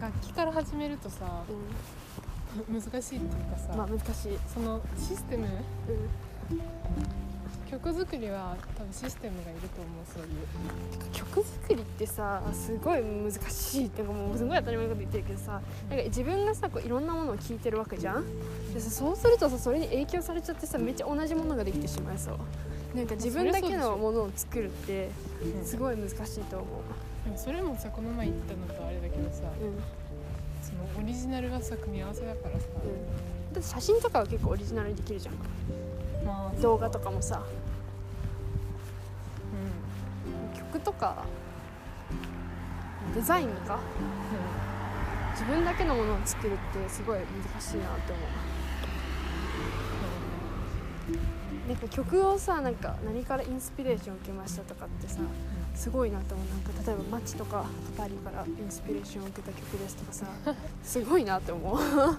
楽器から始めるとさ難しいっていうかさ、まあ難しい、そのシステムうん。曲作りは多分システムがいると思うそういう。曲作りってさすごい難しいっていうかもうすごい当たり前のこと言ってるけどさなんか自分がさこういろんなものを聞いてるわけじゃん？でさそうするとさそれに影響されちゃってさめっちゃ同じものができてしまいそう。なんか自分だけのものを作るってすごい難しいと思う、でもそれもさこの前言ったのとあれだけどさうんオリジナルはさ組み合わせだからさ、うん、だって写真とかは結構オリジナルにできるじゃん。まあ動画とかもさ。う曲とか。デザインとか。ん、自分だけのものを作るってすごい難しいなって思う。なん。か曲をさなんか何からインスピレーションを受けましたとかってさすごいなと思う。なんか例えば「マッチ」とか「パリ」からインスピレーションを受けた曲ですとかさ すごいなって思う。確か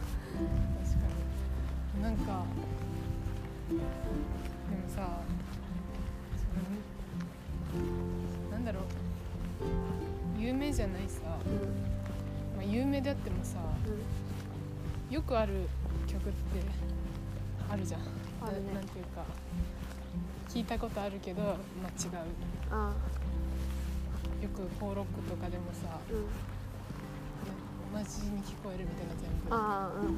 に。なんかでもさそのなんだろう。有名じゃないさ、まあ、有名であってもさよくある曲ってあるじゃん。ね。ななんていうか聞いたことあるけど、まあ、違う。あよくフォーロックとかでもさあうん。同じに聞こえるみたいな全部。ああうん。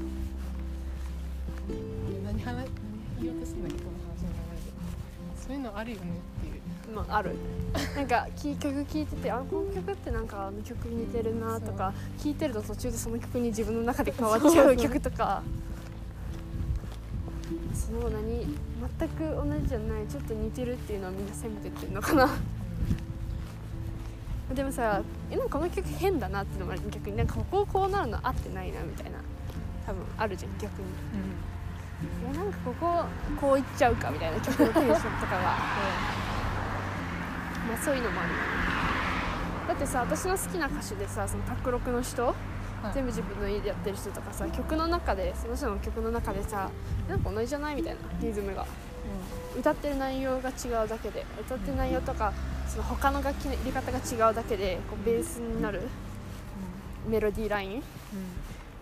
で何話何言おうとするんだっけこの話の流れで。そういうのあるよねっていう。まあある。なんかき曲聴いててあこの曲ってなんかあの曲に似てるなとか聴いてると途中でその曲に自分の中で変わっちゃそう曲とか。その何全く同じじゃない。ちょっと似てるっていうのはみんな責めてってるのかなでもさえなんかこの曲変だなっていうのもある。逆になんかこここうなるの合ってないなみたいな。多分あるじゃん逆に。えなんかこここういっちゃうかみたいな曲のテンションとかがまあそういうのもあるよね。だってさ私の好きな歌手でさその卓録の人、はい。全部自分の家でやってる人とかさ曲の中でその人の曲の中でさなんか同じじゃないみたいなリズムが。歌ってる内容が違うだけで歌ってる内容とかその他の楽器の入れ方が違うだけでこうベースになるメロディーライン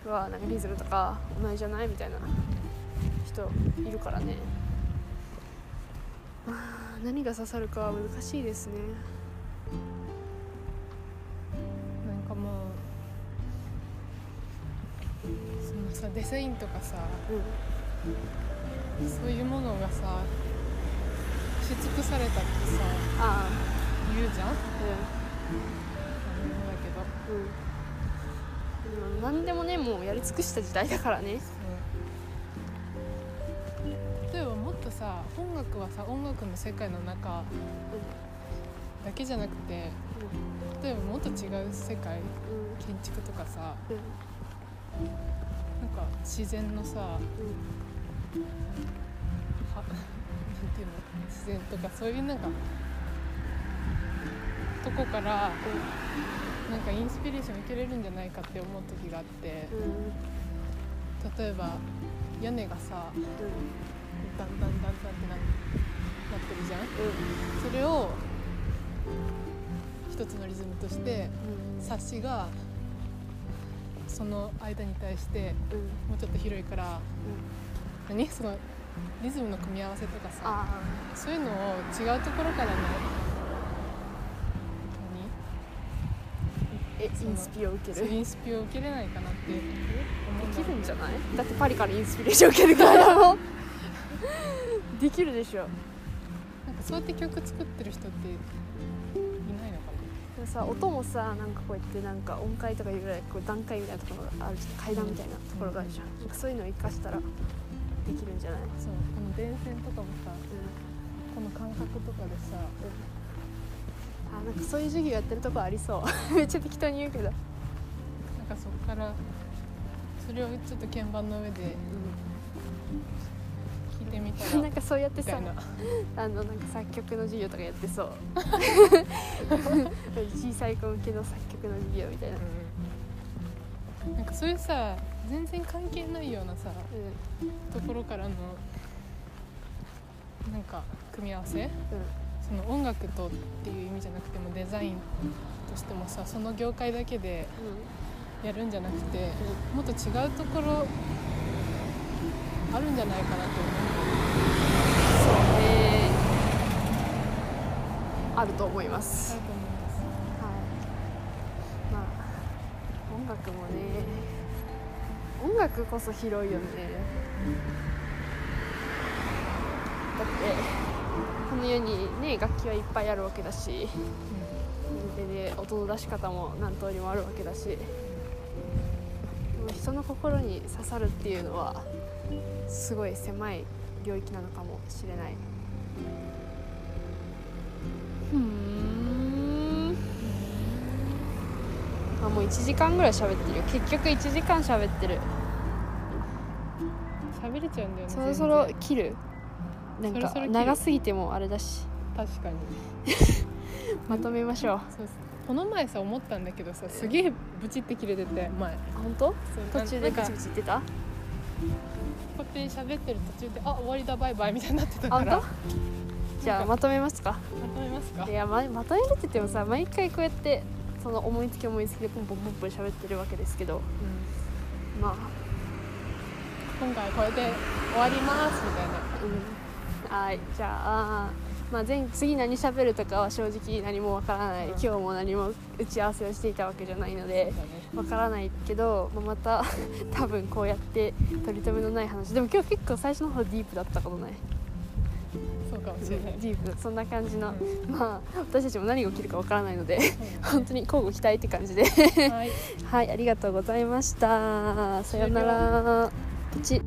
はなんかリズムとか同じじゃないみたいな人いるからね。何が刺さるかは難しいですね。なんかもうそのさデザインとかさうん。そういうものがさし尽くされたってさあ言うじゃん？あ何もだけど。うん。うんでも何でもねもうやり尽くした時代だからね。そう。例えばもっとさ音楽はさ音楽の世界の中だけじゃなくて例えばもっと違う世界うん。建築とかさうん。なんか自然のさはていうの自然とかそういうなんかとこからなんかインスピレーション受けれるんじゃないかって思う時があってうんうん例えば屋根がさだんだんだんだんってななってるじゃん。それを一つのリズムとしてうん冊子がその間に対してうん。もうちょっと広いから何？そのリズムの組み合わせとかさあそういうのを違うところからのあえインスピを受ける？インスピを受けれないかなってできるんじゃない？だってパリからインスピレーション受けるから。も できるでしょ。なんかそうやって曲作ってる人っていないのかでもさ音もさなんかこうやってなんか音階とかいうぐらいこう段階みたいなところがあるじゃん。階段みたいなところがあるじゃん。なんかそういうのを生かしたらできるんじゃない？なそうこの電線とかもさうこの感覚とかでさんあなんかそういう授業やってるとこありそう。めっちゃ適当に言うけど、なんかそこからそれをちょっと鍵盤の上で聞いてみたら なんかそうやってさ あのなんか作曲の授業とかやってそう。小さい子向けの作曲の授業みたいな、うん。なんかそういうさ全然関係ないようなさうところからのなんか組み合わせ？その音楽とっていう意味じゃなくてもデザインとしてもさその業界だけでやるんじゃなくてもっと違うところあるんじゃないかなと思そうね。あると思いまうす。あると思います。はい。まあ音楽もね音楽こそ広いよね。だってこの世にね楽器はいっぱいあるわけだしでで音の出し方も何通りもあるわけだし人の心に刺さるっていうのはすごい狭い領域なのかもしれない。ふーん。あもう1時間ぐらい喋ってるよ。結局1時間喋ってる。喋れちゃうんだよねそろそろ切る？なんかそろそろ切る。長すぎてもあれだし。確かに。まとめましょう。そうこの前さ思ったんだけどさすげえブチって切れてて前。あ本当？そう途中でブなんかチブチ言ってた？こうやって喋ってる途中であ終わりだバイバイみたいになってたあ本から当？じゃあまとめますか。まとめますか？いやままとめるって言ってもさ毎回こうやってその思いつき思いつきでポンポンポンポン喋ってるわけですけど。うん。まあ今回これで終わりますみたいな。うん。はいじゃあまあ、前次何喋るとかは正直何もわからない、うん。今日も何も打ち合わせをしていたわけじゃないのでわからないけど、まあ、また 多分こうやって取り留めのない話。でも今日結構最初の方ディープだったことないそうかもしれない。ディープそんな感じの、うまあ私たちも何が起きるかわからないので本当に交互期待って感じで。はい。はいありがとうございました。さようならプチ